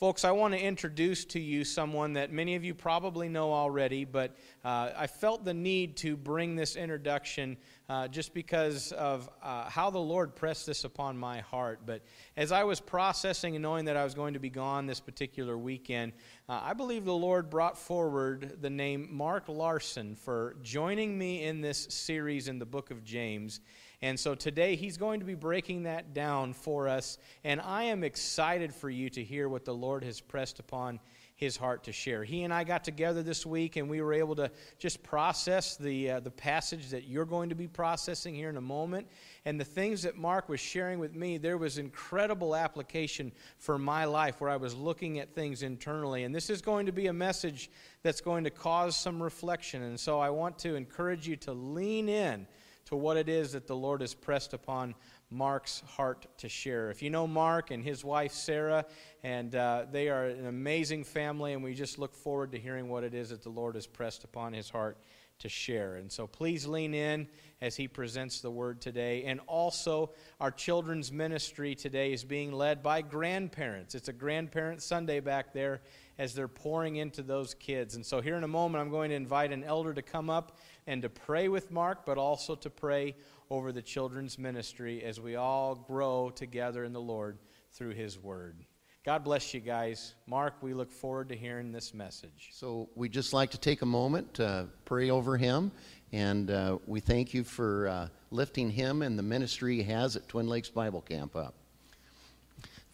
Folks, I want to introduce to you someone that many of you probably know already, but uh, I felt the need to bring this introduction uh, just because of uh, how the Lord pressed this upon my heart. But as I was processing and knowing that I was going to be gone this particular weekend, uh, I believe the Lord brought forward the name Mark Larson for joining me in this series in the book of James. And so today he's going to be breaking that down for us. And I am excited for you to hear what the Lord has pressed upon his heart to share. He and I got together this week and we were able to just process the, uh, the passage that you're going to be processing here in a moment. And the things that Mark was sharing with me, there was incredible application for my life where I was looking at things internally. And this is going to be a message that's going to cause some reflection. And so I want to encourage you to lean in to what it is that the Lord has pressed upon Mark's heart to share. If you know Mark and his wife Sarah, and uh, they are an amazing family, and we just look forward to hearing what it is that the Lord has pressed upon his heart to share. And so please lean in as he presents the word today. And also, our children's ministry today is being led by grandparents. It's a grandparent Sunday back there as they're pouring into those kids. And so, here in a moment, I'm going to invite an elder to come up and to pray with Mark, but also to pray over the children's ministry as we all grow together in the Lord through His Word. God bless you guys. Mark, we look forward to hearing this message. So, we'd just like to take a moment to pray over him, and uh, we thank you for uh, lifting him and the ministry he has at Twin Lakes Bible Camp up.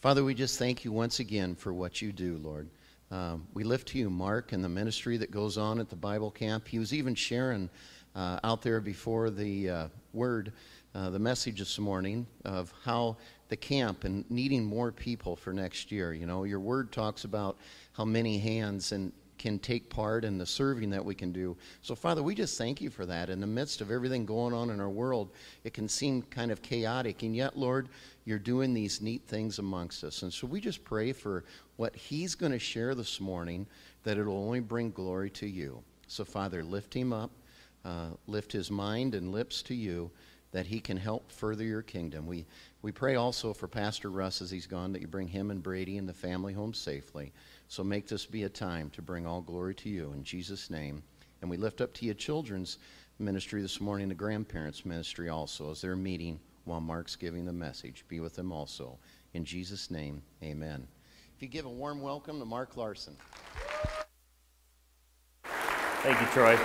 Father, we just thank you once again for what you do, Lord. Um, we lift to you Mark and the ministry that goes on at the Bible camp. He was even sharing uh, out there before the uh, word, uh, the message this morning of how the camp and needing more people for next year. You know, your word talks about how many hands and can take part in the serving that we can do. So, Father, we just thank you for that. In the midst of everything going on in our world, it can seem kind of chaotic, and yet, Lord, you're doing these neat things amongst us. And so we just pray for what He's going to share this morning, that it'll only bring glory to you. So, Father, lift him up, uh, lift his mind and lips to you, that he can help further your kingdom. We, we pray also for Pastor Russ as he's gone, that you bring him and Brady and the family home safely. So make this be a time to bring all glory to you in Jesus' name. And we lift up to you children's ministry this morning, the grandparents' ministry also, as they're meeting while Mark's giving the message. Be with them also. In Jesus' name, amen. If you give a warm welcome to Mark Larson. Thank you, Troy.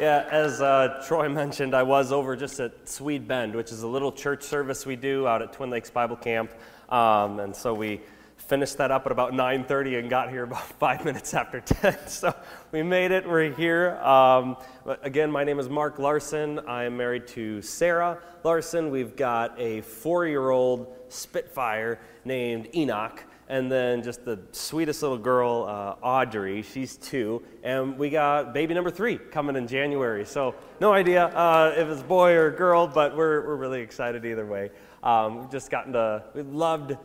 Yeah, as uh, Troy mentioned, I was over just at Swede Bend, which is a little church service we do out at Twin Lakes Bible Camp. Um, and so we finished that up at about 9.30 and got here about five minutes after 10 so we made it we're here. Um, again my name is mark larson. I am married to sarah larson. We've got a four-year-old spitfire named enoch and then just the sweetest little girl uh, audrey. She's two and we got baby number three coming in january. So no idea uh, if it's boy or girl but we're, we're really excited either way. Um, we've just gotten to we loved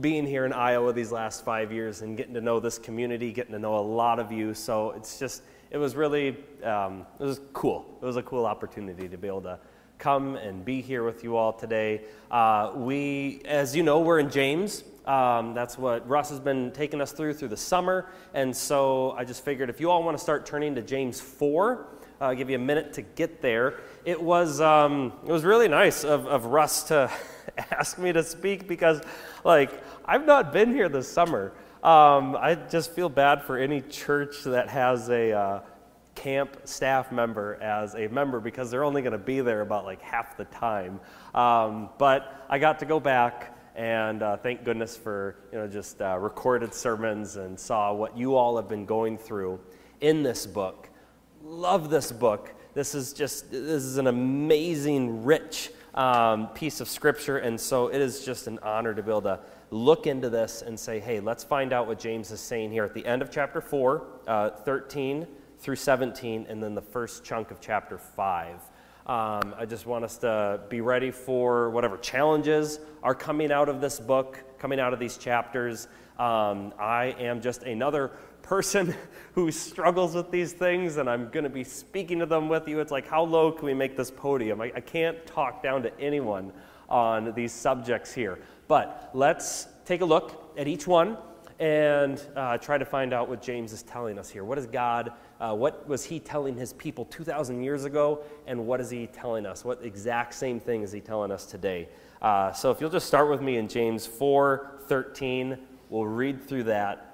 being here in Iowa these last five years and getting to know this community, getting to know a lot of you. So it's just, it was really, um, it was cool. It was a cool opportunity to be able to come and be here with you all today. Uh, we, as you know, we're in James. Um, that's what Russ has been taking us through through the summer. And so I just figured if you all want to start turning to James 4, uh, I'll give you a minute to get there. It was, um, it was really nice of, of Russ to ask me to speak because, like, I've not been here this summer. Um, I just feel bad for any church that has a uh, camp staff member as a member because they're only going to be there about like half the time. Um, but I got to go back and uh, thank goodness for you know just uh, recorded sermons and saw what you all have been going through in this book. Love this book. This is just this is an amazing, rich um, piece of scripture. And so it is just an honor to be able to look into this and say, hey, let's find out what James is saying here at the end of chapter 4, uh, 13 through 17, and then the first chunk of chapter 5. Um, I just want us to be ready for whatever challenges are coming out of this book, coming out of these chapters. Um, I am just another person who struggles with these things, and I'm going to be speaking to them with you. It's like, how low can we make this podium? I, I can't talk down to anyone on these subjects here. But let's take a look at each one and uh, try to find out what James is telling us here. What is God, uh, what was he telling his people 2,000 years ago, and what is he telling us? What exact same thing is he telling us today? Uh, so if you'll just start with me in James 4 13, we'll read through that.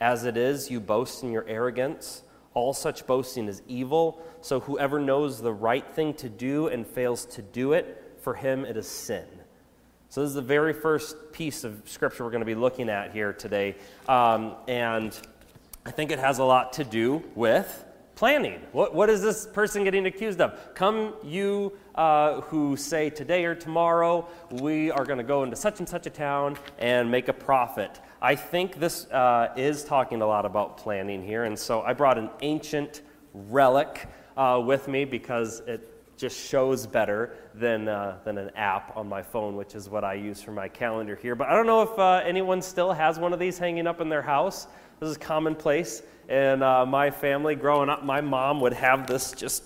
As it is, you boast in your arrogance. All such boasting is evil. So whoever knows the right thing to do and fails to do it, for him it is sin. So, this is the very first piece of scripture we're going to be looking at here today. Um, and I think it has a lot to do with planning. What, what is this person getting accused of? Come, you uh, who say today or tomorrow, we are going to go into such and such a town and make a profit. I think this uh, is talking a lot about planning here. And so I brought an ancient relic uh, with me because it just shows better than, uh, than an app on my phone, which is what I use for my calendar here. But I don't know if uh, anyone still has one of these hanging up in their house. This is commonplace. And uh, my family, growing up, my mom would have this just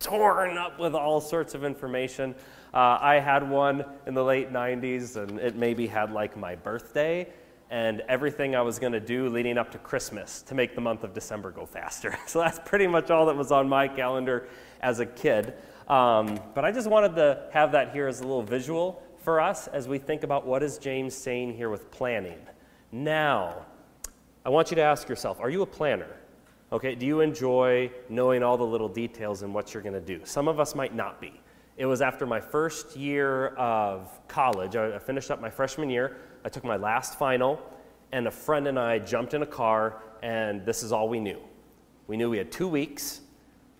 torn up with all sorts of information. Uh, I had one in the late 90s, and it maybe had like my birthday and everything I was going to do leading up to Christmas to make the month of December go faster. So that's pretty much all that was on my calendar as a kid. Um, but I just wanted to have that here as a little visual for us as we think about what is James saying here with planning. Now, I want you to ask yourself, are you a planner? Okay, do you enjoy knowing all the little details and what you're going to do? Some of us might not be. It was after my first year of college. I finished up my freshman year. I took my last final, and a friend and I jumped in a car, and this is all we knew. We knew we had two weeks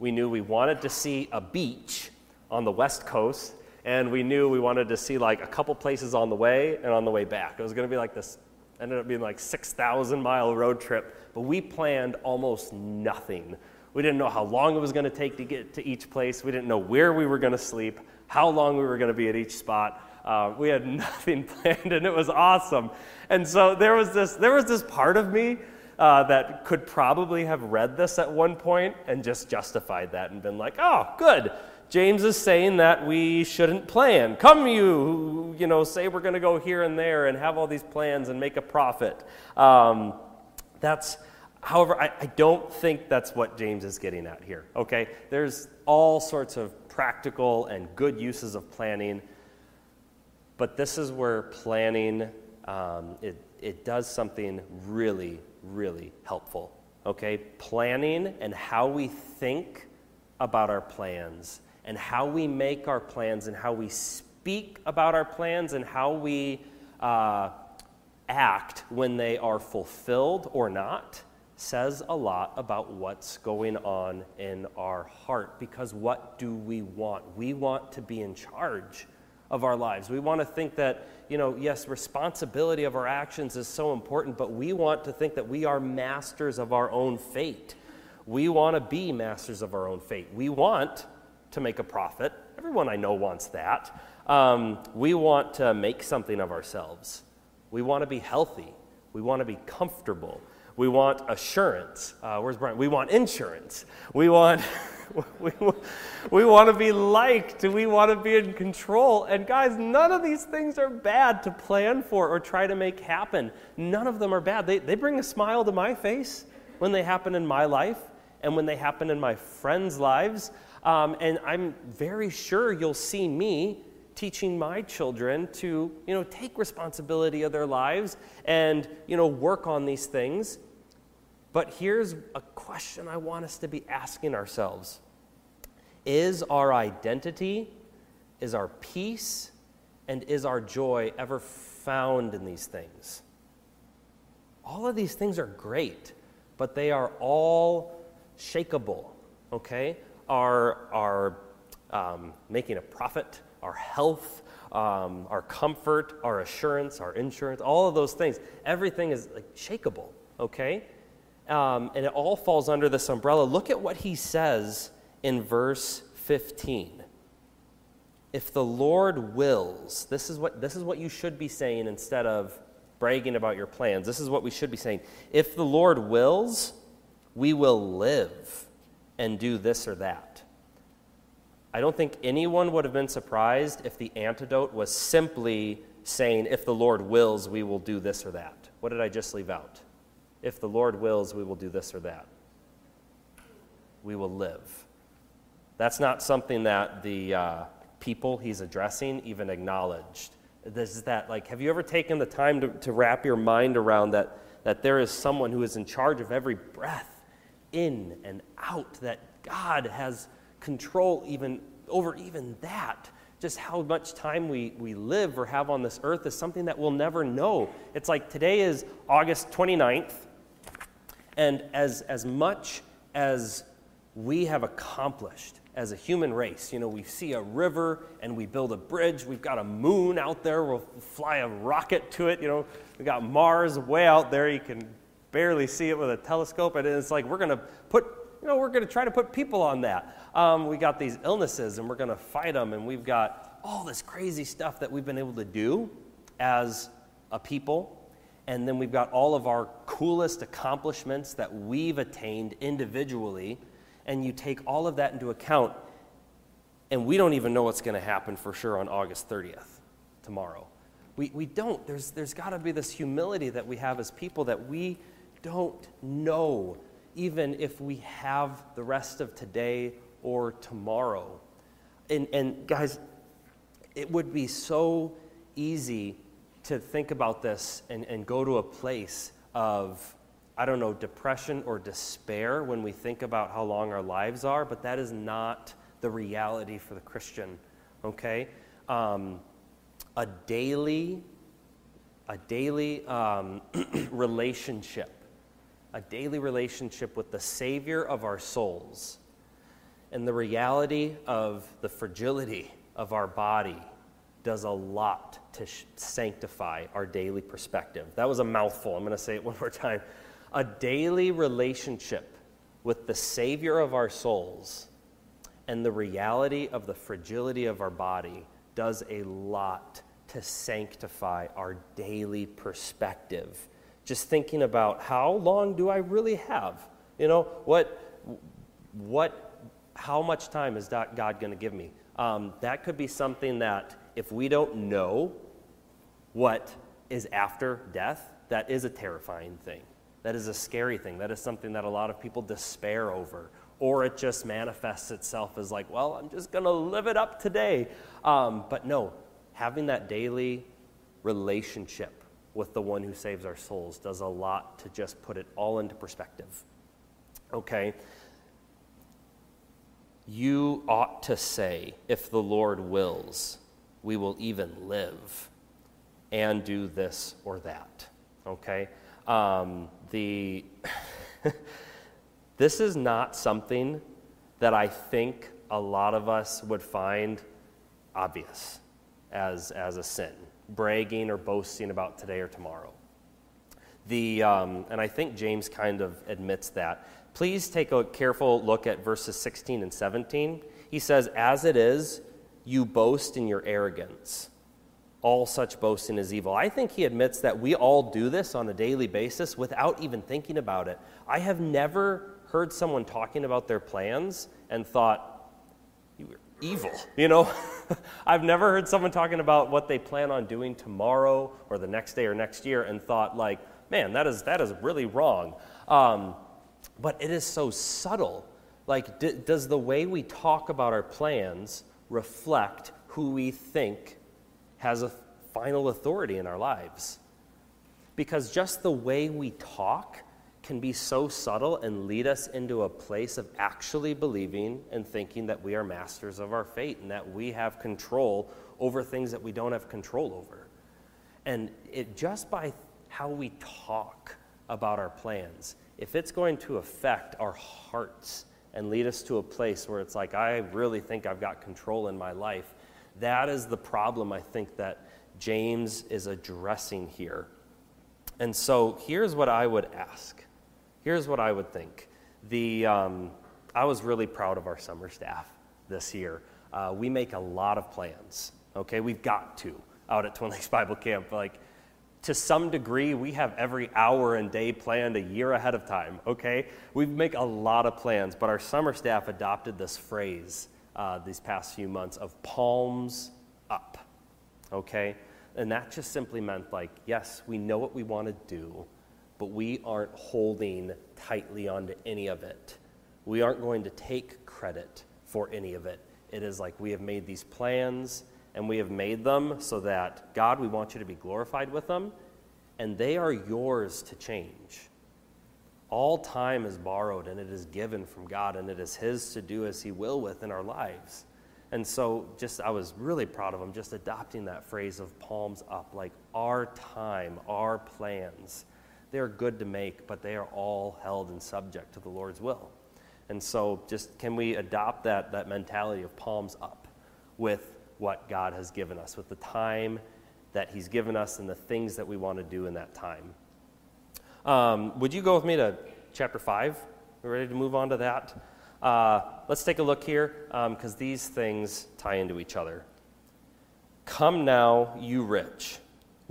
we knew we wanted to see a beach on the west coast, and we knew we wanted to see like a couple places on the way and on the way back. It was going to be like this, ended up being like 6,000 mile road trip, but we planned almost nothing. We didn't know how long it was going to take to get to each place. We didn't know where we were going to sleep, how long we were going to be at each spot. Uh, we had nothing planned, and it was awesome. And so there was this, there was this part of me uh, that could probably have read this at one point and just justified that and been like, oh, good. James is saying that we shouldn't plan. Come, you you know say we're going to go here and there and have all these plans and make a profit. Um, that's, however, I, I don't think that's what James is getting at here. Okay, there's all sorts of practical and good uses of planning, but this is where planning um, it, it does something really really helpful. Okay? Planning and how we think about our plans and how we make our plans and how we speak about our plans and how we uh, act when they are fulfilled or not says a lot about what's going on in our heart. Because what do we want? We want to be in charge of our lives. We want to think that, you know, yes, responsibility of our actions is so important, but we want to think that we are masters of our own fate. We want to be masters of our own fate. We want to make a profit. Everyone I know wants that. Um, we want to make something of ourselves. We want to be healthy. We want to be comfortable. We want assurance. Uh, where's Brian? We want insurance. We want. we, we want to be liked. We want to be in control. And guys, none of these things are bad to plan for or try to make happen. None of them are bad. They, they bring a smile to my face when they happen in my life and when they happen in my friends' lives. Um, and I'm very sure you'll see me teaching my children to you know take responsibility of their lives and you know work on these things but here's a question I want us to be asking ourselves Is our identity, is our peace, and is our joy ever found in these things? All of these things are great, but they are all shakable, okay? Our, our um, making a profit, our health, um, our comfort, our assurance, our insurance, all of those things. Everything is like shakable, okay? Um, and it all falls under this umbrella. Look at what he says in verse 15. If the Lord wills, this is what, this is what you should be saying instead of bragging about your plans. This is what we should be saying. If the Lord wills, we will live and do this or that. I don't think anyone would have been surprised if the antidote was simply saying, if the Lord wills, we will do this or that. What did I just leave out? If the Lord wills, we will do this or that. We will live. That's not something that the uh, people he's addressing even acknowledged. This is that, like, have you ever taken the time to, to wrap your mind around that, that there is someone who is in charge of every breath in and out, that God has control even over even that? Just how much time we, we live or have on this earth is something that we'll never know. It's like today is August 29th, and as, as much as we have accomplished as a human race, you know, we see a river and we build a bridge. We've got a moon out there. We'll fly a rocket to it. You know, we got Mars way out there. You can barely see it with a telescope. And it's like we're to put, you know, we're going to try to put people on that. Um, we got these illnesses and we're going to fight them. And we've got all this crazy stuff that we've been able to do as a people and then we've got all of our coolest accomplishments that we've attained individually, and you take all of that into account, and we don't even know what's going to happen for sure on August 30th, tomorrow. We, we don't. There's, there's got to be this humility that we have as people that we don't know, even if we have the rest of today or tomorrow. And, and guys, it would be so easy to think about this and, and go to a place of, I don't know, depression or despair when we think about how long our lives are, but that is not the reality for the Christian, okay? Um, a daily, a daily um, relationship, a daily relationship with the Savior of our souls, and the reality of the fragility of our body does a lot to sh- sanctify our daily perspective. That was a mouthful. I'm going to say it one more time. A daily relationship with the Savior of our souls and the reality of the fragility of our body does a lot to sanctify our daily perspective. Just thinking about how long do I really have? You know, what, what, how much time is God going to give me? Um, that could be something that if we don't know what is after death, that is a terrifying thing. That is a scary thing. That is something that a lot of people despair over. Or it just manifests itself as like, well, I'm just going to live it up today. Um, but no, having that daily relationship with the one who saves our souls does a lot to just put it all into perspective. Okay? You ought to say, if the Lord wills, we will even live and do this or that. Okay? Um, the this is not something that I think a lot of us would find obvious as, as a sin, bragging or boasting about today or tomorrow. The, um, and I think James kind of admits that. Please take a careful look at verses 16 and 17. He says, As it is, you boast in your arrogance. All such boasting is evil. I think he admits that we all do this on a daily basis without even thinking about it. I have never heard someone talking about their plans and thought, you were evil. You know, I've never heard someone talking about what they plan on doing tomorrow or the next day or next year and thought, like, man, that is, that is really wrong. Um, but it is so subtle. Like, d- does the way we talk about our plans reflect who we think has a final authority in our lives. Because just the way we talk can be so subtle and lead us into a place of actually believing and thinking that we are masters of our fate and that we have control over things that we don't have control over. And it just by how we talk about our plans, if it's going to affect our hearts and lead us to a place where it's like, I really think I've got control in my life, That is the problem I think that James is addressing here. And so here's what I would ask. Here's what I would think. The, um, I was really proud of our summer staff this year. Uh, we make a lot of plans, okay? We've got to out at Twin Lakes Bible Camp. Like, to some degree, we have every hour and day planned a year ahead of time, okay? We make a lot of plans, but our summer staff adopted this phrase uh, these past few months of palms up, okay? And that just simply meant like, yes, we know what we want to do, but we aren't holding tightly onto any of it. We aren't going to take credit for any of it. It is like we have made these plans and we have made them so that, God, we want you to be glorified with them, and they are yours to change. All time is borrowed and it is given from God, and it is His to do as He will with in our lives. And so, just I was really proud of him just adopting that phrase of palms up, like our time, our plans. They are good to make, but they are all held and subject to the Lord's will. And so, just can we adopt that, that mentality of palms up with what God has given us, with the time that He's given us and the things that we want to do in that time? Um, would you go with me to chapter 5? We're ready to move on to that? Uh, let's take a look here because um, these things tie into each other. Come now, you rich.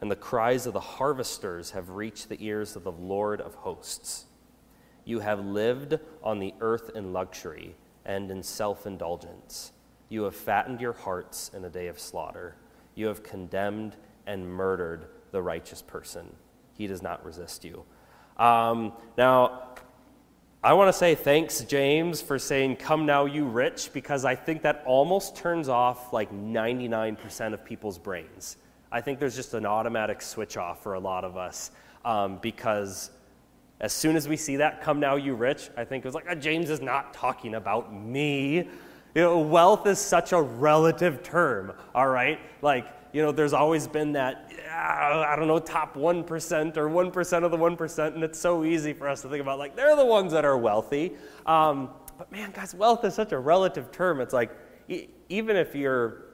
and the cries of the harvesters have reached the ears of the Lord of hosts. You have lived on the earth in luxury and in self indulgence. You have fattened your hearts in a day of slaughter. You have condemned and murdered the righteous person. He does not resist you. Um, now, I want to say thanks, James, for saying, Come now, you rich, because I think that almost turns off like 99% of people's brains. I think there's just an automatic switch off for a lot of us um, because as soon as we see that, Come now, you rich, I think it was like, oh, James is not talking about me. You know, wealth is such a relative term, all right? Like, you know, there's always been that, I don't know, top 1% or 1% of the 1%, and it's so easy for us to think about, like, they're the ones that are wealthy. Um, but man, guys, wealth is such a relative term. It's like, e- even if you're,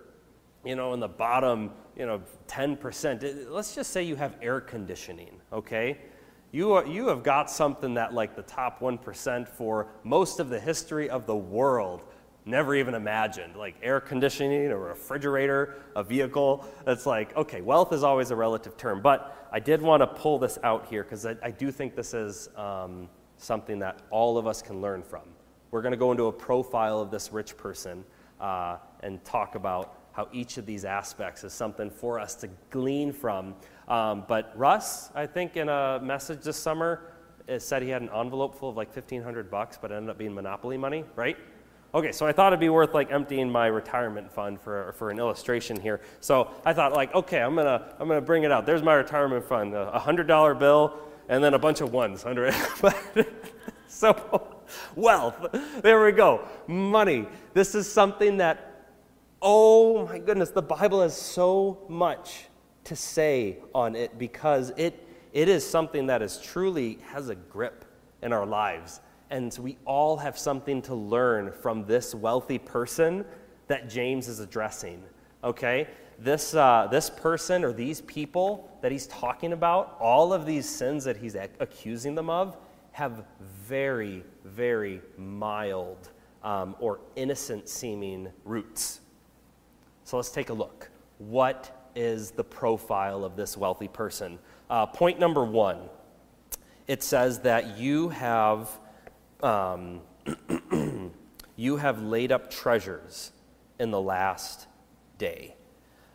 you know, in the bottom, you know, 10%, let's just say you have air conditioning, okay? You, are, you have got something that, like, the top 1% for most of the history of the world never even imagined, like air conditioning, a refrigerator, a vehicle. It's like, okay, wealth is always a relative term. But I did want to pull this out here because I, I, do think this is um, something that all of us can learn from. We're going to go into a profile of this rich person uh, and talk about how each of these aspects is something for us to glean from. Um, but Russ, I think in a message this summer, said he had an envelope full of like 1500 bucks, but it ended up being Monopoly money, right? Okay, so I thought it'd be worth like emptying my retirement fund for, for an illustration here. So I thought like, okay, I'm gonna I'm gonna bring it out. There's my retirement fund, a hundred dollar bill, and then a bunch of ones under it. so wealth, there we go. Money. This is something that, oh my goodness, the Bible has so much to say on it because it it is something that is truly has a grip in our lives. And we all have something to learn from this wealthy person that James is addressing. Okay? This, uh, this person or these people that he's talking about, all of these sins that he's accusing them of, have very, very mild um, or innocent seeming roots. So let's take a look. What is the profile of this wealthy person? Uh, point number one it says that you have um, you have laid up treasures in the last day.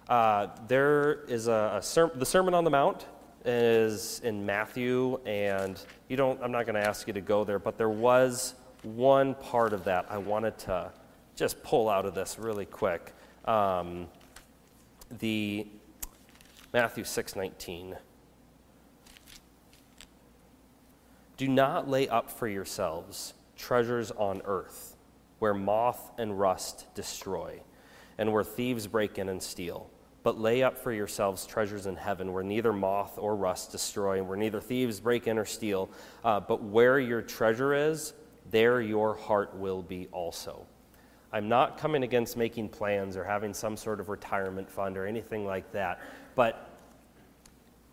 Uh, there is a, a ser- the Sermon on the Mount is in Matthew, and you don't. I'm not going to ask you to go there, but there was one part of that I wanted to just pull out of this really quick. Um, the Matthew 6:19. Do not lay up for yourselves treasures on earth, where moth and rust destroy, and where thieves break in and steal. But lay up for yourselves treasures in heaven, where neither moth or rust destroy, and where neither thieves break in or steal. Uh, but where your treasure is, there your heart will be also. I'm not coming against making plans or having some sort of retirement fund or anything like that, but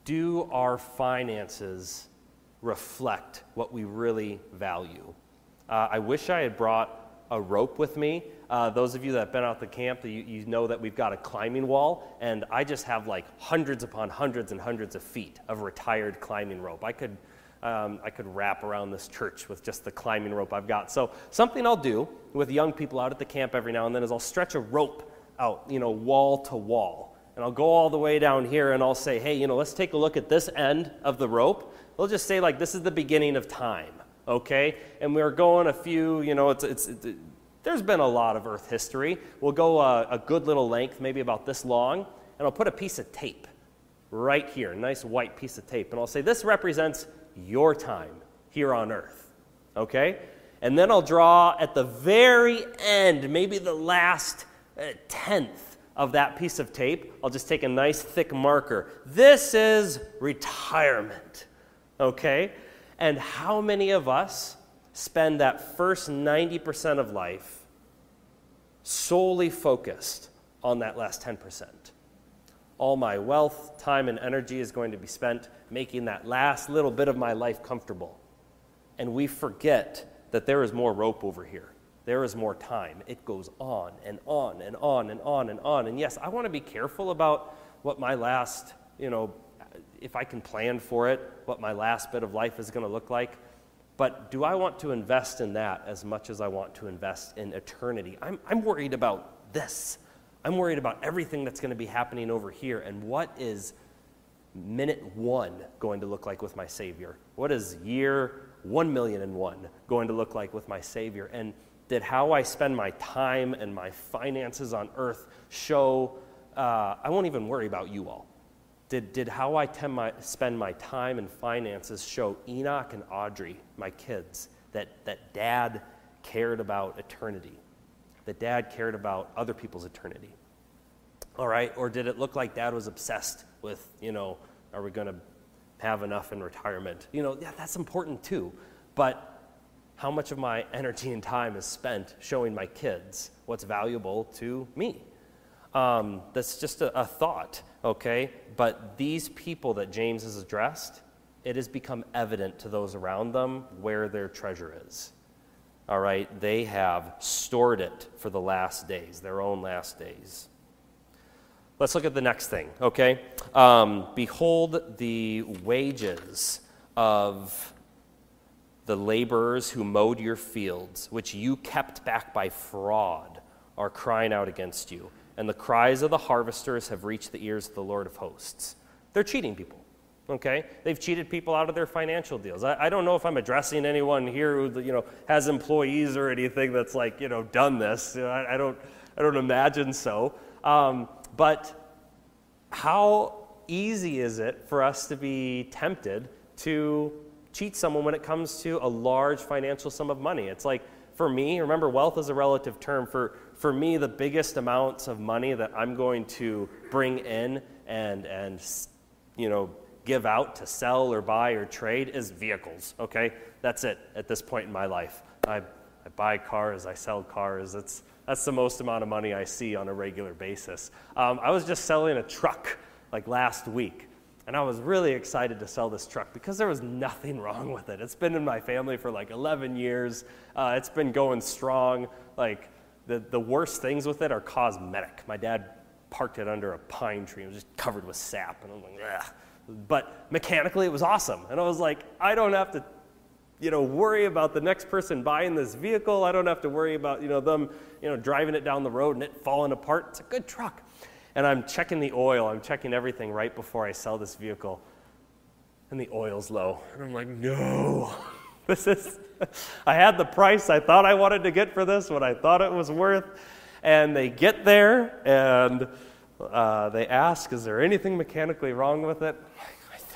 do our finances reflect what we really value? Uh, I wish I had brought a rope with me. Uh, those of you that have been out the camp, you, you know that we've got a climbing wall, and I just have like hundreds upon hundreds and hundreds of feet of retired climbing rope. I could, um, I could wrap around this church with just the climbing rope I've got. So something I'll do with young people out at the camp every now and then is I'll stretch a rope out, you know, wall to wall. And I'll go all the way down here and I'll say, hey, you know, let's take a look at this end of the rope. We'll just say, like, this is the beginning of time okay? And we're going a few, you know, it's, it's, it, there's been a lot of Earth history. We'll go a, a good little length, maybe about this long, and I'll put a piece of tape right here, a nice white piece of tape, and I'll say, this represents your time here on Earth, okay? And then I'll draw at the very end, maybe the last uh, tenth of that piece of tape, I'll just take a nice thick marker. This is retirement, okay? And how many of us spend that first 90% of life solely focused on that last 10%? All my wealth, time, and energy is going to be spent making that last little bit of my life comfortable. And we forget that there is more rope over here. There is more time. It goes on and on and on and on and on. And yes, I want to be careful about what my last, you know, if I can plan for it, what my last bit of life is going to look like. But do I want to invest in that as much as I want to invest in eternity? I'm, I'm worried about this. I'm worried about everything that's going to be happening over here. And what is minute one going to look like with my Savior? What is year one million and one going to look like with my Savior? And did how I spend my time and my finances on earth show? Uh, I won't even worry about you all. Did, did how I my, spend my time and finances show Enoch and Audrey, my kids, that, that dad cared about eternity? That dad cared about other people's eternity? All right? Or did it look like dad was obsessed with, you know, are we going to have enough in retirement? You know, yeah, that's important too. But how much of my energy and time is spent showing my kids what's valuable to me? Um, that's just a, a thought, okay? But these people that James has addressed, it has become evident to those around them where their treasure is. All right? They have stored it for the last days, their own last days. Let's look at the next thing, okay? Um, Behold the wages of the laborers who mowed your fields, which you kept back by fraud, are crying out against you and the cries of the harvesters have reached the ears of the Lord of hosts. They're cheating people. Okay, they've cheated people out of their financial deals. I, I, don't know if I'm addressing anyone here who you know has employees or anything that's like you know done this. You know, I, I, don't I don't imagine so. Um, but how easy is it for us to be tempted to cheat someone when it comes to a large financial sum of money? It's like for me, remember, wealth is a relative term. For for me, the biggest amounts of money that I'm going to bring in and, and you know, give out to sell or buy or trade is vehicles, okay? That's it at this point in my life. I, I buy cars, I sell cars. It's, that's the most amount of money I see on a regular basis. Um, I was just selling a truck like last week, and I was really excited to sell this truck because there was nothing wrong with it. It's been in my family for like 11 years. Uh, it's been going strong. Like, the, the worst things with it are cosmetic. My dad parked it under a pine tree it was just covered with sap. And I'm like, Ugh. But mechanically, it was awesome. And I was like, I don't have to, you know, worry about the next person buying this vehicle. I don't have to worry about, you know, them, you know, driving it down the road and it falling apart. It's a good truck. And I'm checking the oil. I'm checking everything right before I sell this vehicle. And the oil's low. And I'm like, no. This is, I had the price I thought I wanted to get for this, what I thought it was worth. And they get there, and Uh, they ask, Is there anything mechanically wrong with it?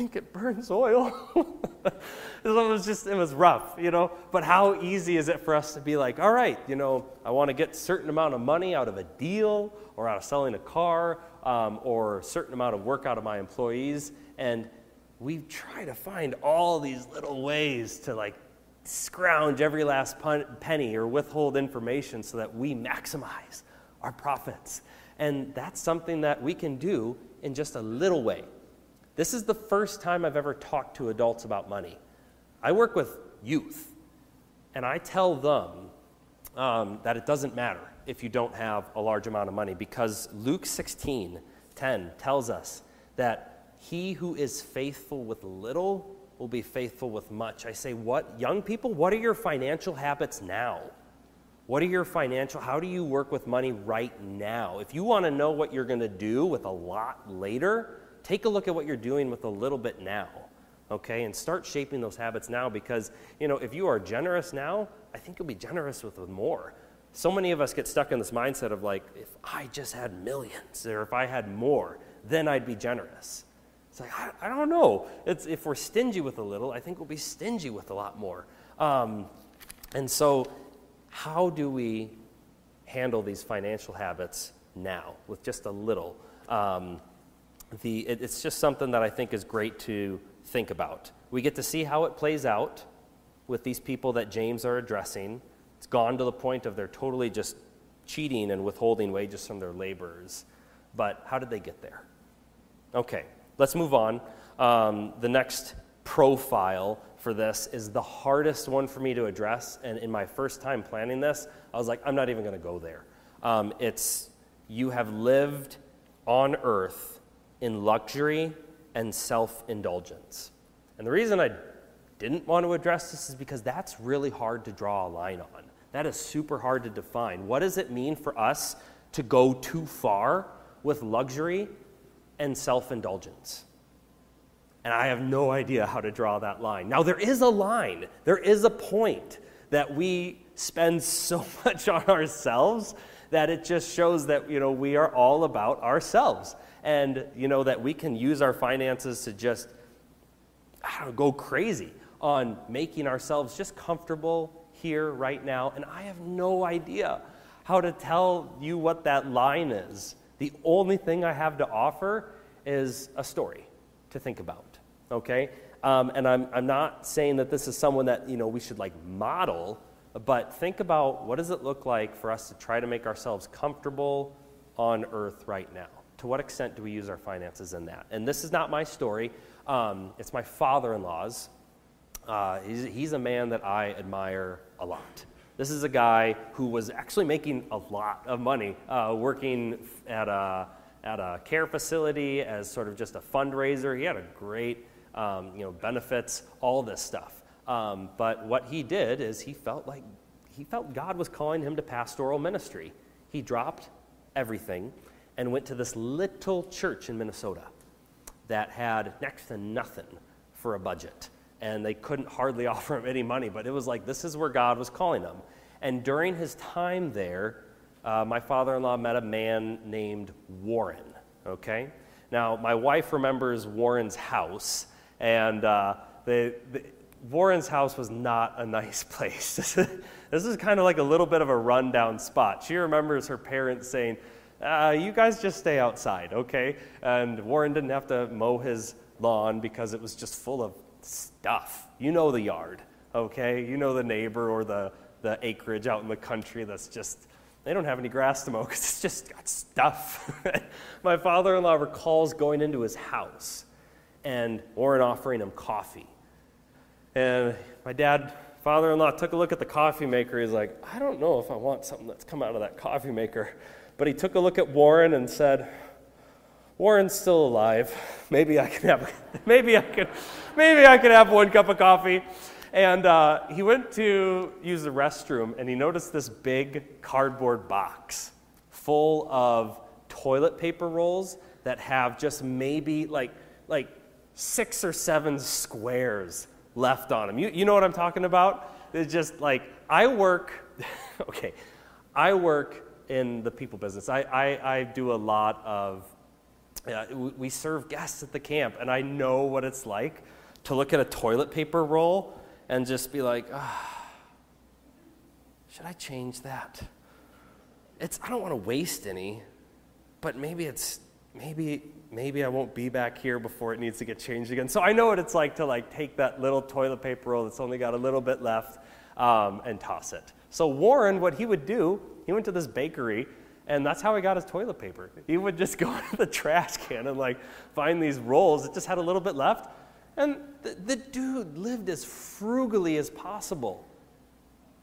Think it burns oil. it was just, it was rough, you know. But how easy is it for us to be like, all right, you know, I want to get certain amount of money out of a deal or out of selling a car um, or certain amount of work out of my employees. And we try to find all these little ways to like scrounge every last penny or withhold information so that we maximize our profits. And that's something that we can do in just a little way. This is the first time I've ever talked to adults about money. I work with youth, and I tell them um, that it doesn't matter if you don't have a large amount of money because Luke 16 10 tells us that he who is faithful with little will be faithful with much. I say, what? Young people, what are your financial habits now? What are your financial, how do you work with money right now? If you want to know what you're going to do with a lot later, take a look at what you're doing with a little bit now, okay? And start shaping those habits now because, you know, if you are generous now, I think you'll be generous with, more. So many of us get stuck in this mindset of like, if I just had millions or if I had more, then I'd be generous. It's like, I, I don't know. It's, if we're stingy with a little, I think we'll be stingy with a lot more. Um, and so, how do we handle these financial habits now with just a little? Um, the, it, it's just something that I think is great to think about. We get to see how it plays out with these people that James are addressing. It's gone to the point of they're totally just cheating and withholding wages from their laborers. But how did they get there? Okay, let's move on. Um, the next profile for this is the hardest one for me to address. And in my first time planning this, I was like, I'm not even going to go there. Um, it's you have lived on earth in luxury and self indulgence. And the reason I didn't want to address this is because that's really hard to draw a line on. That is super hard to define. What does it mean for us to go too far with luxury and self indulgence? And I have no idea how to draw that line. Now, there is a line, there is a point that we spend so much on ourselves that it just shows that you know we are all about ourselves and you know that we can use our finances to just I don't know, go crazy on making ourselves just comfortable here right now and I have no idea how to tell you what that line is. The only thing I have to offer is a story to think about. Okay? Um, and I'm, I'm not saying that this is someone that you know we should like model, but think about what does it look like for us to try to make ourselves comfortable on earth right now to what extent do we use our finances in that? And this is not my story, um, it's my father in law's. Uh, he's, he's a man that I admire a lot. This is a guy who was actually making a lot of money uh, working at a, at a care facility as sort of just a fundraiser. He had a great, um, you know, benefits, all this stuff. Um, but what he did is he felt like he felt God was calling him to pastoral ministry. He dropped everything and went to this little church in Minnesota that had next to nothing for a budget. And they couldn't hardly offer him any money, but it was like this is where God was calling him. And during his time there, uh, my father in law met a man named Warren, okay? Now, my wife remembers Warren's house, and uh, the, the, Warren's house was not a nice place. this is kind of like a little bit of a rundown spot. She remembers her parents saying, uh, you guys just stay outside, okay? And Warren didn't have to mow his lawn because it was just full of stuff. You know the yard, okay? You know the neighbor or the, the acreage out in the country that's just, they don't have any grass to mow because it's just got stuff. My father in law recalls going into his house and Warren offering him coffee. And my dad, father in law, took a look at the coffee maker. He's like, I don't know if I want something that's come out of that coffee maker. But he took a look at Warren and said, Warren's still alive. Maybe I can have, maybe I could, maybe I could have one cup of coffee. And uh, he went to use the restroom and he noticed this big cardboard box full of toilet paper rolls that have just maybe like, like six or seven squares left on them. You, you know what I'm talking about? It's just like, I work, okay, I work in the people business. I, I, I do a lot of, uh, we serve guests at the camp, and I know what it's like to look at a toilet paper roll and just be like, ah, should I change that? It's, I don't want to waste any, but maybe it's, maybe, maybe I won't be back here before it needs to get changed again. So I know what it's like to like take that little toilet paper roll that's only got a little bit left um, and toss it. So Warren, what he would do, he went to this bakery and that's how he got his toilet paper. He would just go to the trash can and like find these rolls that just had a little bit left. And the, the dude lived as frugally as possible.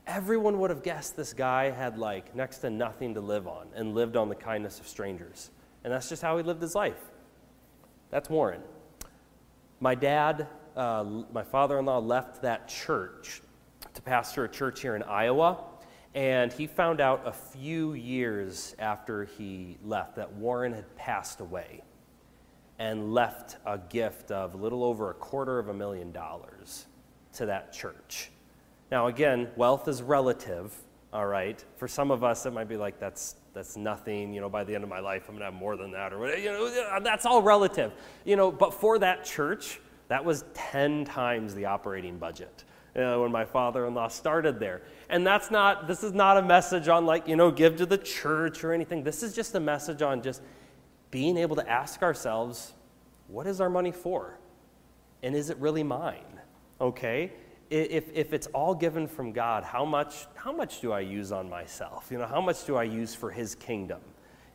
Everyone would have guessed this guy had like next to nothing to live on and lived on the kindness of strangers. And that's just how he lived his life. That's Warren. My dad, uh, my father in law, left that church to pastor a church here in Iowa. And he found out a few years after he left that Warren had passed away and left a gift of a little over a quarter of a million dollars to that church. Now, again, wealth is relative, all right? For some of us, it might be like, that's, that's nothing, you know, by the end of my life, I'm gonna have more than that, or whatever, you know, uh, that's all relative. You know, but for that church, that was 10 times the operating budget. Uh, when my father-in-law started there and that's not this is not a message on like you know give to the church or anything this is just a message on just being able to ask ourselves, what is our money for? And is it really mine? Okay? If, if it's all given from God, how much, how much do I use on myself? You know, how much do I use for His kingdom?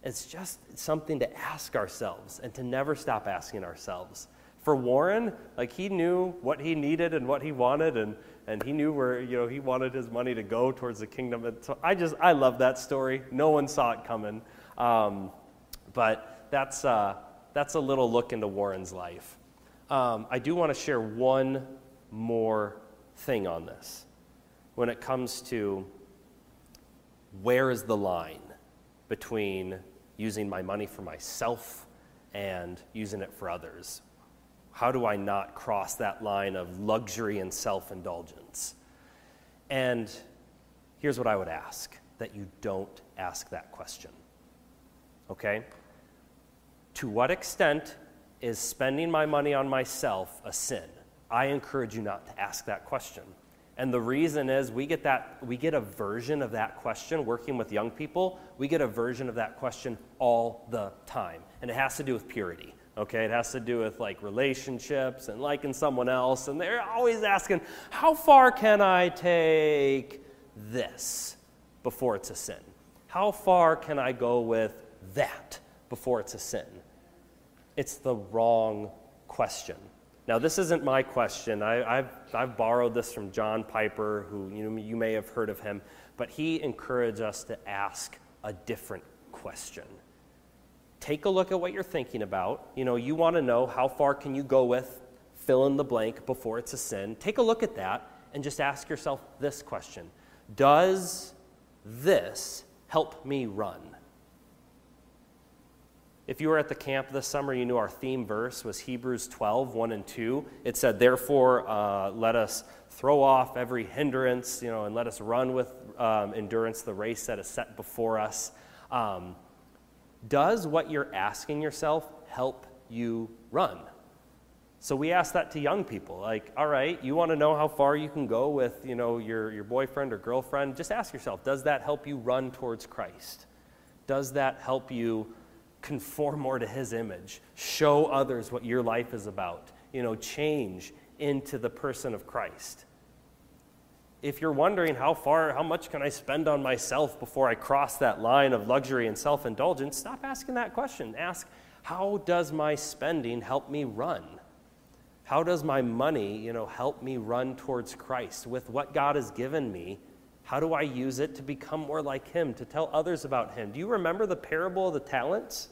It's just something to ask ourselves and to never stop asking ourselves. For Warren, like he knew what he needed and what he wanted, and, and he knew where you know he wanted his money to go towards the kingdom. And so I just I love that story. No one saw it coming, um, but that's, uh, that's a little look into Warren's life. Um, I do want to share one more thing on this when it comes to where is the line between using my money for myself and using it for others? How do I not cross that line of luxury and self indulgence? And here's what I would ask that you don't ask that question. Okay? To what extent is spending my money on myself a sin? I encourage you not to ask that question. And the reason is we get that we get a version of that question working with young people. We get a version of that question all the time. And it has to do with purity. Okay? It has to do with like relationships and liking someone else and they're always asking, "How far can I take this before it's a sin? How far can I go with that before it's a sin?" it's the wrong question. Now, this isn't my question. I, have I've borrowed this from John Piper, who you, know, you may have heard of him, but he encouraged us to ask a different question. Take a look at what you're thinking about. You know, you want to know how far can you go with fill in the blank before it's a sin. Take a look at that and just ask yourself this question Does this help me run? If you were at the camp this summer, you knew our theme verse was Hebrews 12, 1 and 2. It said, Therefore, uh, let us throw off every hindrance, you know, and let us run with um, endurance the race that is set before us. Um, does what you're asking yourself help you run? So we ask that to young people. Like, all right, you want to know how far you can go with, you know, your, your boyfriend or girlfriend? Just ask yourself, does that help you run towards Christ? Does that help you conform more to his image, show others what your life is about, you know, change into the person of Christ. If you're wondering how far, how much can I spend on myself before I cross that line of luxury and self indulgence, stop asking that question. Ask, how does my spending help me run? How does my money, you know, help me run towards Christ with what God has given me? How do I use it to become more like Him, to tell others about Him? Do you remember the parable of the talents?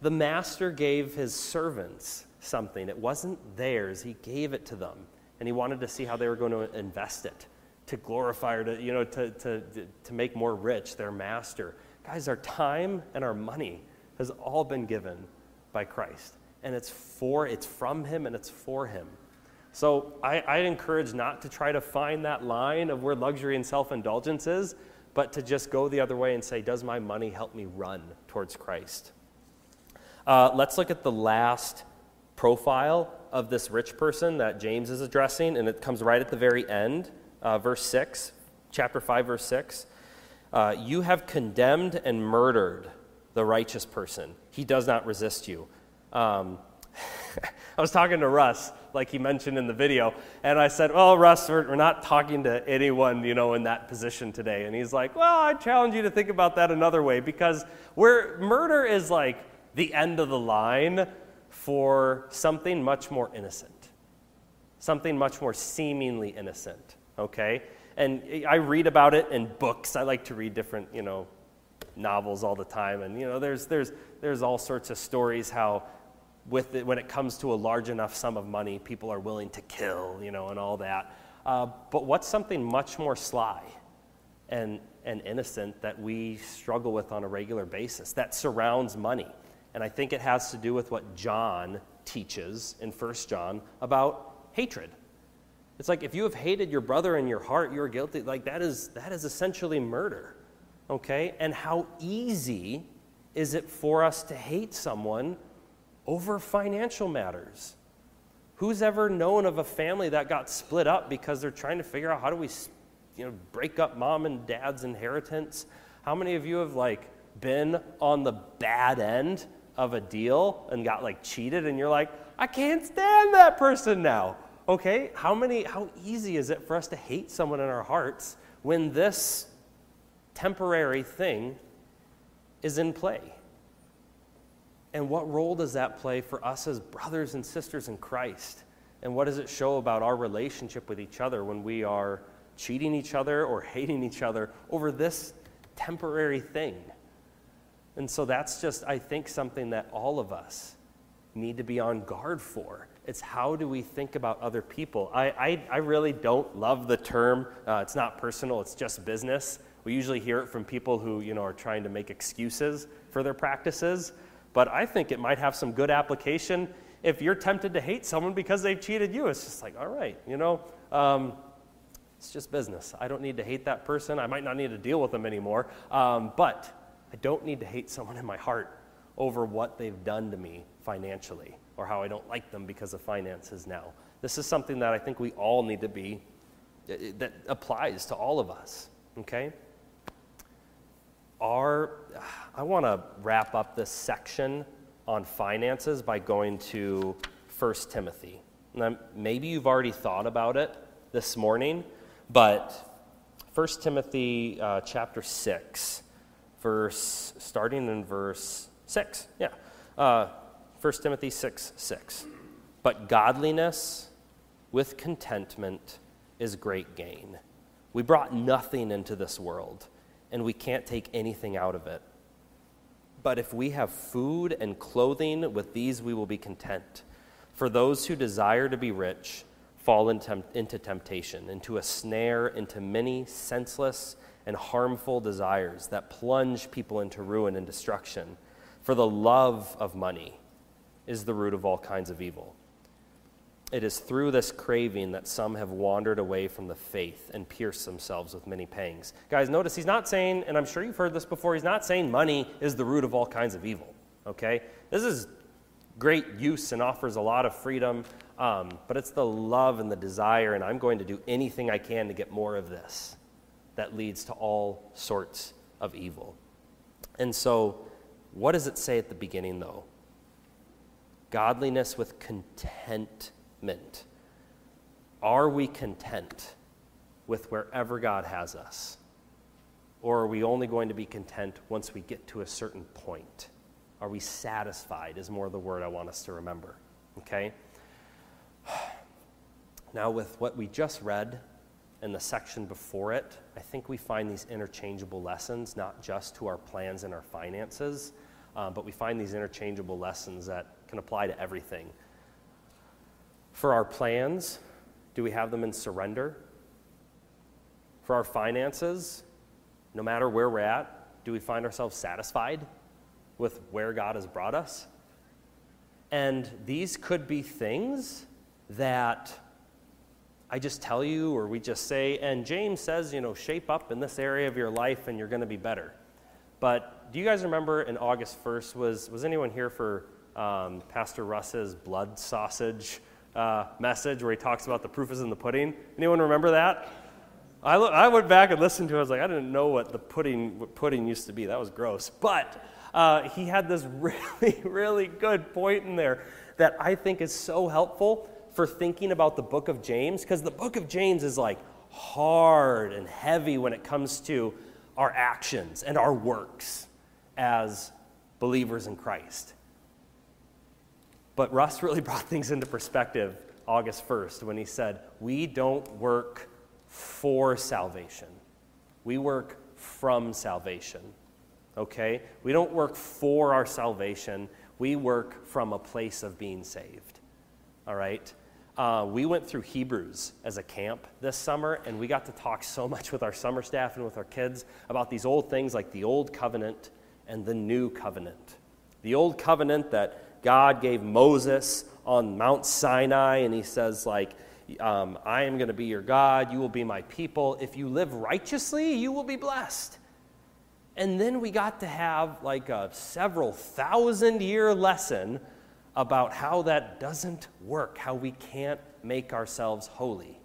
The master gave his servants something. It wasn't theirs, he gave it to them. And he wanted to see how they were going to invest it to glorify or to, you know, to, to, to make more rich their master. Guys, our time and our money has all been given by Christ. And it's for, it's from him and it's for him. So I, I encourage not to try to find that line of where luxury and self indulgence is, but to just go the other way and say, Does my money help me run towards Christ? Uh, let's look at the last profile of this rich person that James is addressing, and it comes right at the very end, uh, verse 6, chapter 5, verse 6. Uh, you have condemned and murdered the righteous person. He does not resist you. Um, I was talking to Russ, like he mentioned in the video, and I said, Well, Russ, we're, we're not talking to anyone, you know, in that position today. And he's like, Well, I challenge you to think about that another way because where murder is like the end of the line for something much more innocent, something much more seemingly innocent, okay? And I read about it in books. I like to read different, you know, novels all the time. And, you know, there's, there's, there's all sorts of stories how with it, when it comes to a large enough sum of money, people are willing to kill, you know, and all that. Uh, but what's something much more sly and, and innocent that we struggle with on a regular basis that surrounds money? And I think it has to do with what John teaches in 1 John about hatred. It's like if you have hated your brother in your heart, you're guilty. Like that is that is essentially murder. Okay? And how easy is it for us to hate someone over financial matters? Who's ever known of a family that got split up because they're trying to figure out how do we you know break up mom and dad's inheritance? How many of you have like been on the bad end of a deal and got like cheated and you're like, I can't stand that person now. Okay? How many how easy is it for us to hate someone in our hearts when this temporary thing is in play? And what role does that play for us as brothers and sisters in Christ? And what does it show about our relationship with each other when we are cheating each other or hating each other over this temporary thing? And so that's just, I think, something that all of us need to be on guard for. It's how do we think about other people? I, I, I really don't love the term, uh, it's not personal, it's just business. We usually hear it from people who, you know, are trying to make excuses for their practices. But I think it might have some good application if you're tempted to hate someone because they've cheated you. It's just like, all right, you know, um, it's just business. I don't need to hate that person. I might not need to deal with them anymore. Um, but I don't need to hate someone in my heart over what they've done to me financially or how I don't like them because of finances now. This is something that I think we all need to be, that applies to all of us, okay? Our, I want to wrap up this section on finances by going to 1 Timothy. Now, maybe you've already thought about it this morning, but 1 Timothy uh, chapter 6 verse, starting in verse 6. Yeah. Uh, 1 Timothy 6 6. But godliness with contentment is great gain. We brought nothing into this world, and we can't take anything out of it. But if we have food and clothing, with these we will be content. For those who desire to be rich fall into temptation, into a snare, into many senseless and harmful desires that plunge people into ruin and destruction. For the love of money is the root of all kinds of evil. It is through this craving that some have wandered away from the faith and pierced themselves with many pangs. Guys, notice he's not saying, and I'm sure you've heard this before, he's not saying money is the root of all kinds of evil. Okay? This is great use and offers a lot of freedom, um, but it's the love and the desire, and I'm going to do anything I can to get more of this that leads to all sorts of evil. And so, what does it say at the beginning, though? Godliness with contentment. Are we content with wherever God has us? Or are we only going to be content once we get to a certain point? Are we satisfied, is more the word I want us to remember. Okay? Now, with what we just read, in the section before it, I think we find these interchangeable lessons, not just to our plans and our finances, uh, but we find these interchangeable lessons that can apply to everything. For our plans, do we have them in surrender? For our finances, no matter where we're at, do we find ourselves satisfied with where God has brought us? And these could be things that I just tell you or we just say, and James says, you know, shape up in this area of your life and you're going to be better. But do you guys remember in August 1st, was, was anyone here for um, Pastor Russ's blood sausage uh, message where he talks about the proof is in the pudding? Anyone remember that? I, lo- I went back and listened to it. I was like, I didn't know what the pudding, what pudding used to be. That was gross. But uh, he had this really, really good point in there that I think is so helpful for thinking about the book of James, because the book of James is like hard and heavy when it comes to our actions and our works as believers in Christ. But Russ really brought things into perspective August 1st when he said, We don't work for salvation, we work from salvation. Okay? We don't work for our salvation, we work from a place of being saved. All right? Uh, we went through Hebrews as a camp this summer, and we got to talk so much with our summer staff and with our kids about these old things like the Old Covenant and the New Covenant. The Old Covenant that God gave Moses on Mount Sinai, and he says, like, um, I am going to be your God, you will be my people. If you live righteously, you will be blessed. And then we got to have like a several thousand year lesson about how that doesn't work, how we can't make ourselves holy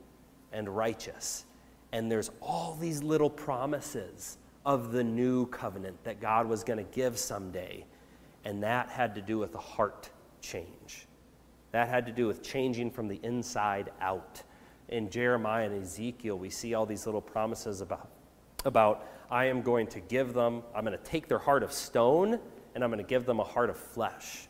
and righteous. And there's all these little promises of the new covenant that God was going to give someday. And that had to do with a heart change. That had to do with changing from the inside out. In Jeremiah and Ezekiel, we see all these little promises about, about I am going to give them, I'm going to take their heart of stone and I'm going to give them a heart of flesh.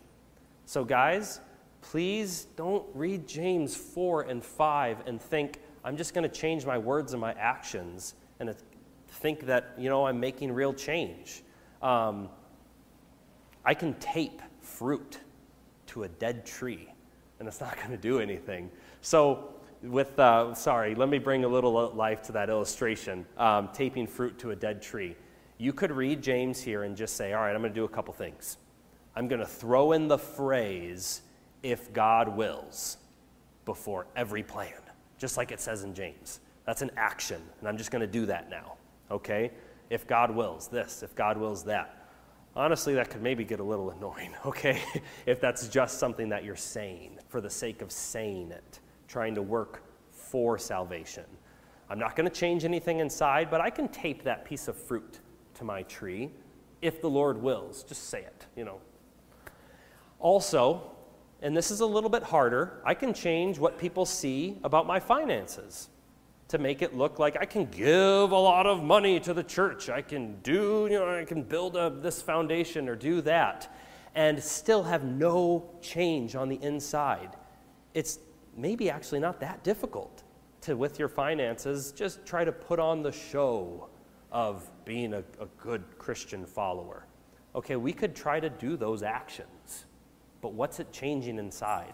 So, guys, please don't read James 4 and 5 and think, I'm just going to change my words and my actions and think that, you know, I'm making real change. Um, I can tape fruit to a dead tree, and it's not going to do anything. So, with, uh, sorry, let me bring a little life to that illustration um, taping fruit to a dead tree. You could read James here and just say, all right, I'm going to do a couple things. I'm going to throw in the phrase, if God wills, before every plan, just like it says in James. That's an action, and I'm just going to do that now, okay? If God wills this, if God wills that. Honestly, that could maybe get a little annoying, okay? if that's just something that you're saying for the sake of saying it, trying to work for salvation. I'm not going to change anything inside, but I can tape that piece of fruit to my tree if the Lord wills. Just say it, you know, also, and this is a little bit harder, I can change what people see about my finances to make it look like I can give a lot of money to the church. I can do, you know, I can build a, this foundation or do that and still have no change on the inside. It's maybe actually not that difficult to, with your finances, just try to put on the show of being a, a good Christian follower. Okay, we could try to do those actions but what's it changing inside?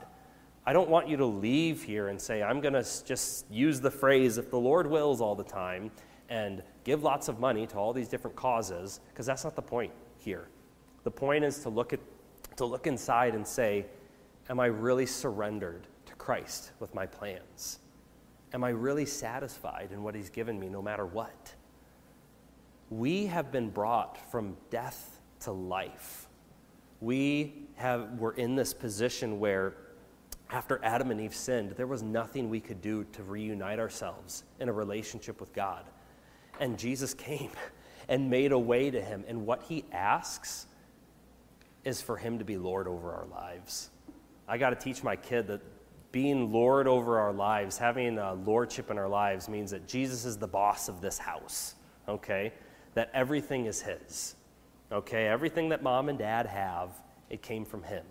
I don't want you to leave here and say, I'm going to just use the phrase, if the Lord wills, all the time, and give lots of money to all these different causes, because that's not the point here. The point is to look, at, to look inside and say, Am I really surrendered to Christ with my plans? Am I really satisfied in what He's given me no matter what? We have been brought from death to life we have, were in this position where after Adam and Eve sinned, there was nothing we could do to reunite ourselves in a relationship with God. And Jesus came and made a way to him. And what he asks is for him to be Lord over our lives. I got to teach my kid that being Lord over our lives, having a lordship in our lives, means that Jesus is the boss of this house, okay? That everything is his. Okay, everything that mom and dad have, it came from him.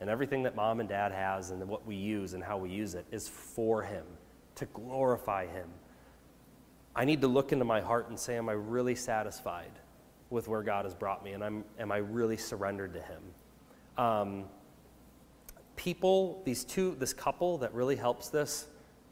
And everything that mom and dad has and what we use and how we use it is for him, to glorify him. I need to look into my heart and say, Am I really satisfied with where God has brought me? And I'm, am I really surrendered to him? Um, people, these two, this couple that really helps this,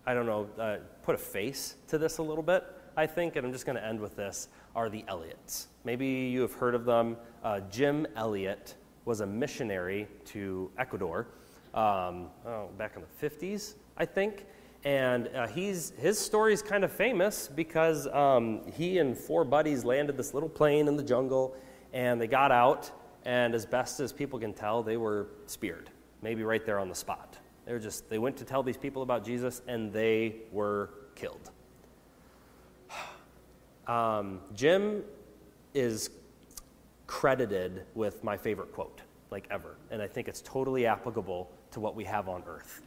I don't know, uh, put a face to this a little bit, I think, and I'm just going to end with this, are the Elliots. Maybe you have heard of them. Uh, Jim Elliot was a missionary to Ecuador um, oh, back in the 50s, I think. And uh, he's, his story is kind of famous because um, he and four buddies landed this little plane in the jungle and they got out, and as best as people can tell, they were speared, maybe right there on the spot. They were just, they went to tell these people about Jesus and they were killed. Um, Jim is credited with my favorite quote, like ever, and I think it's totally applicable to what we have on earth.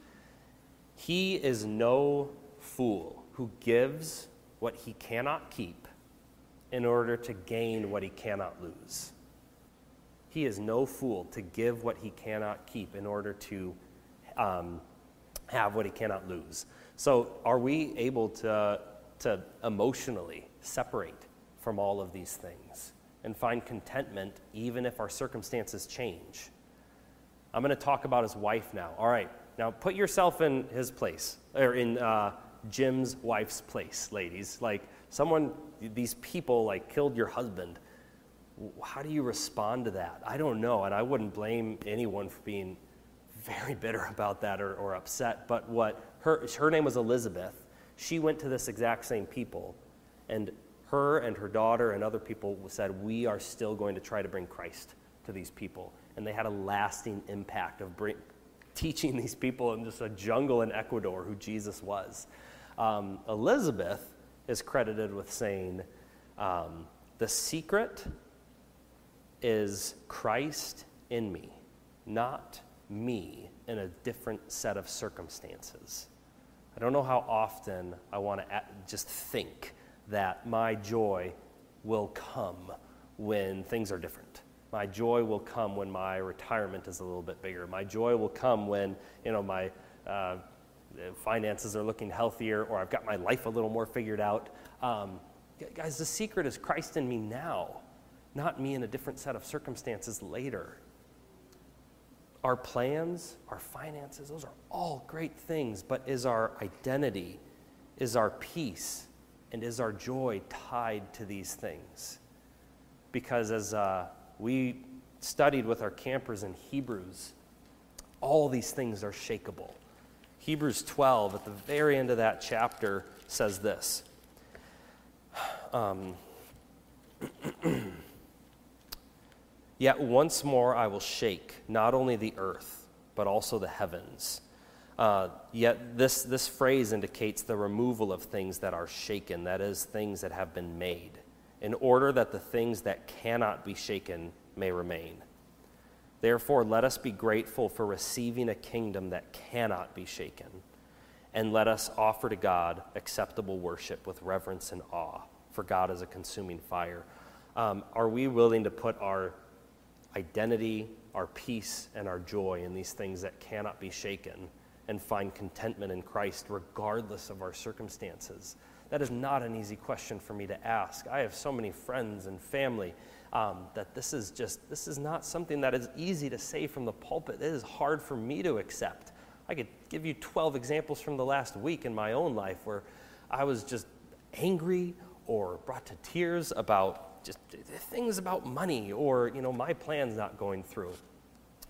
He is no fool who gives what he cannot keep in order to gain what he cannot lose. He is no fool to give what he cannot keep in order to um, have what he cannot lose. So, are we able to, to emotionally separate from all of these things and find contentment even if our circumstances change? I'm going to talk about his wife now. All right, now put yourself in his place, or in uh, Jim's wife's place, ladies. Like, someone, these people, like, killed your husband. How do you respond to that? I don't know, and I wouldn't blame anyone for being very bitter about that or, or upset. But what her, her name was Elizabeth. She went to this exact same people, and her and her daughter and other people said, We are still going to try to bring Christ to these people and they had a lasting impact of bring, teaching these people in just a jungle in Ecuador who Jesus was. Um, Elizabeth is credited with saying, um, The secret is Christ in me, not me in a different set of circumstances. I don't know how often I want to just think that my joy will come when things are different. My joy will come when my retirement is a little bit bigger. My joy will come when, you know, my uh, finances are looking healthier or I've got my life a little more figured out. Um, guys, the secret is Christ in me now, not me in a different set of circumstances later. Our plans, our finances, those are all great things, but is our identity, is our peace, and is our joy tied to these things? Because as uh, we studied with our campers in Hebrews. All these things are shakable. Hebrews 12, at the very end of that chapter, says this. Um, Yet once more I will shake not only the earth, but also the heavens. Uh, yet this, this phrase indicates the removal of things that are shaken, that is, things that have been made in order that the things that cannot be shaken may remain. Therefore, let us be grateful for receiving a kingdom that cannot be shaken, and let us offer to God acceptable worship with reverence and awe, for God is a consuming fire. Um, are we willing to put our identity, our peace, and our joy in these things that cannot be shaken and find contentment in Christ regardless of our circumstances? That is not an easy question for me to ask. I have so many friends and family um, that this is just, this is not something that is easy to say from the pulpit. It is hard for me to accept. I could give you 12 examples from the last week in my own life where I was just angry or brought to tears about just things about money or, you know, my plans not going through.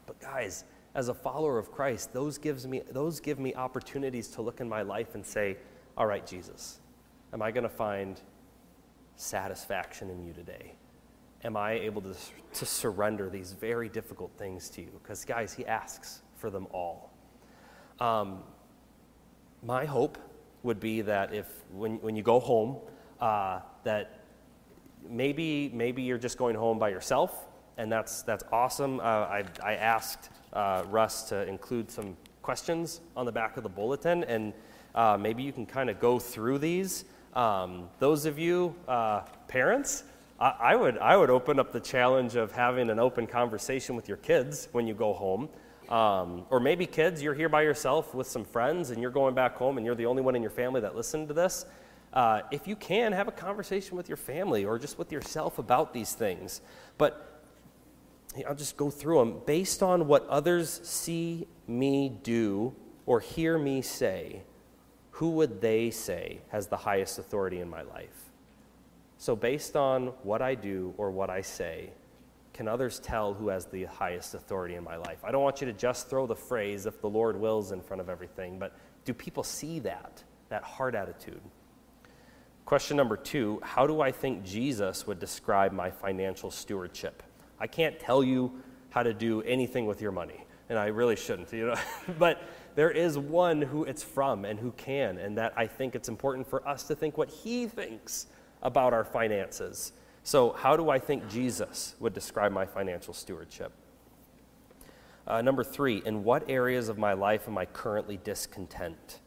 But guys, as a follower of Christ, those, gives me, those give me opportunities to look in my life and say, all right, Jesus, am I going to find satisfaction in you today? Am I able to, to surrender these very difficult things to you? Because, guys, he asks for them all. Um, my hope would be that if, when, when you go home, uh, that maybe, maybe you're just going home by yourself, and that's, that's awesome. Uh, I, I asked uh, Russ to include some questions on the back of the bulletin, and uh, maybe you can kind of go through these um, those of you uh, parents, I, I, would, I would open up the challenge of having an open conversation with your kids when you go home. Um, or maybe kids, you're here by yourself with some friends and you're going back home and you're the only one in your family that listened to this. Uh, if you can, have a conversation with your family or just with yourself about these things. But I'll just go through them. Based on what others see me do or hear me say, who would they say has the highest authority in my life? So, based on what I do or what I say, can others tell who has the highest authority in my life? I don't want you to just throw the phrase, if the Lord wills, in front of everything, but do people see that, that heart attitude? Question number two How do I think Jesus would describe my financial stewardship? I can't tell you how to do anything with your money, and I really shouldn't, you know. but there is one who it's from and who can, and that I think it's important for us to think what he thinks about our finances. So, how do I think Jesus would describe my financial stewardship? Uh, number three, in what areas of my life am I currently discontent?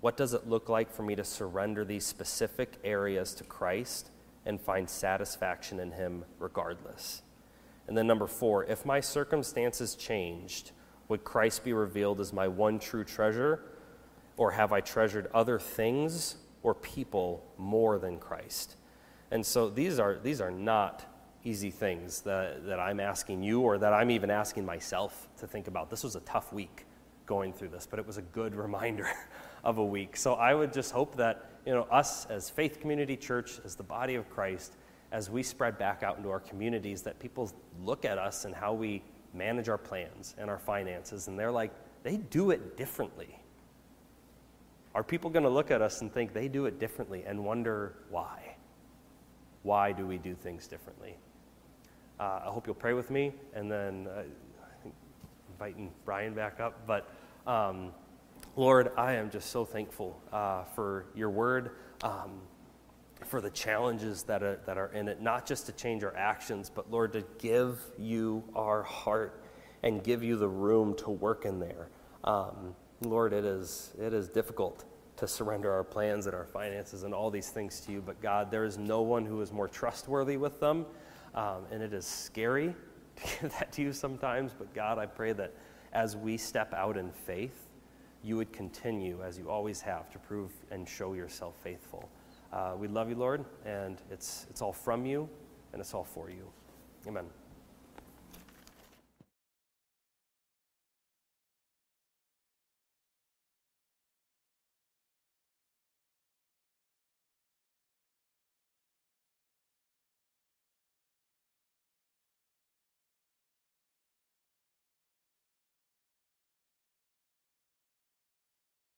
What does it look like for me to surrender these specific areas to Christ and find satisfaction in Him regardless? And then, number four, if my circumstances changed, would Christ be revealed as my one true treasure, or have I treasured other things or people more than Christ? And so these are, these are not easy things that, that I'm asking you or that I'm even asking myself to think about. This was a tough week going through this, but it was a good reminder of a week. So I would just hope that, you know, us as Faith Community Church, as the body of Christ, as we spread back out into our communities, that people look at us and how we manage our plans and our finances, and they're like, they do it differently. Are people going to look at us and think they do it differently and wonder why? Why do we do things differently? Uh, I hope you'll pray with me, and then uh, I think inviting Brian back up. But um, Lord, I am just so thankful uh, for your word, um, for the challenges that are, that are in it, not just to change our actions, but Lord, to give you our heart and give you the room to work in there. Um, Lord, it is, it is difficult to surrender our plans and our finances and all these things to you, but God, there is no one who is more trustworthy with them um, and it is scary to give that to you sometimes, but God, I pray that as we step out in faith, you would continue, as you always have, to prove and show yourself faithful. Uh, we love you, Lord, and it's, it's all from you and it's all for you. Amen.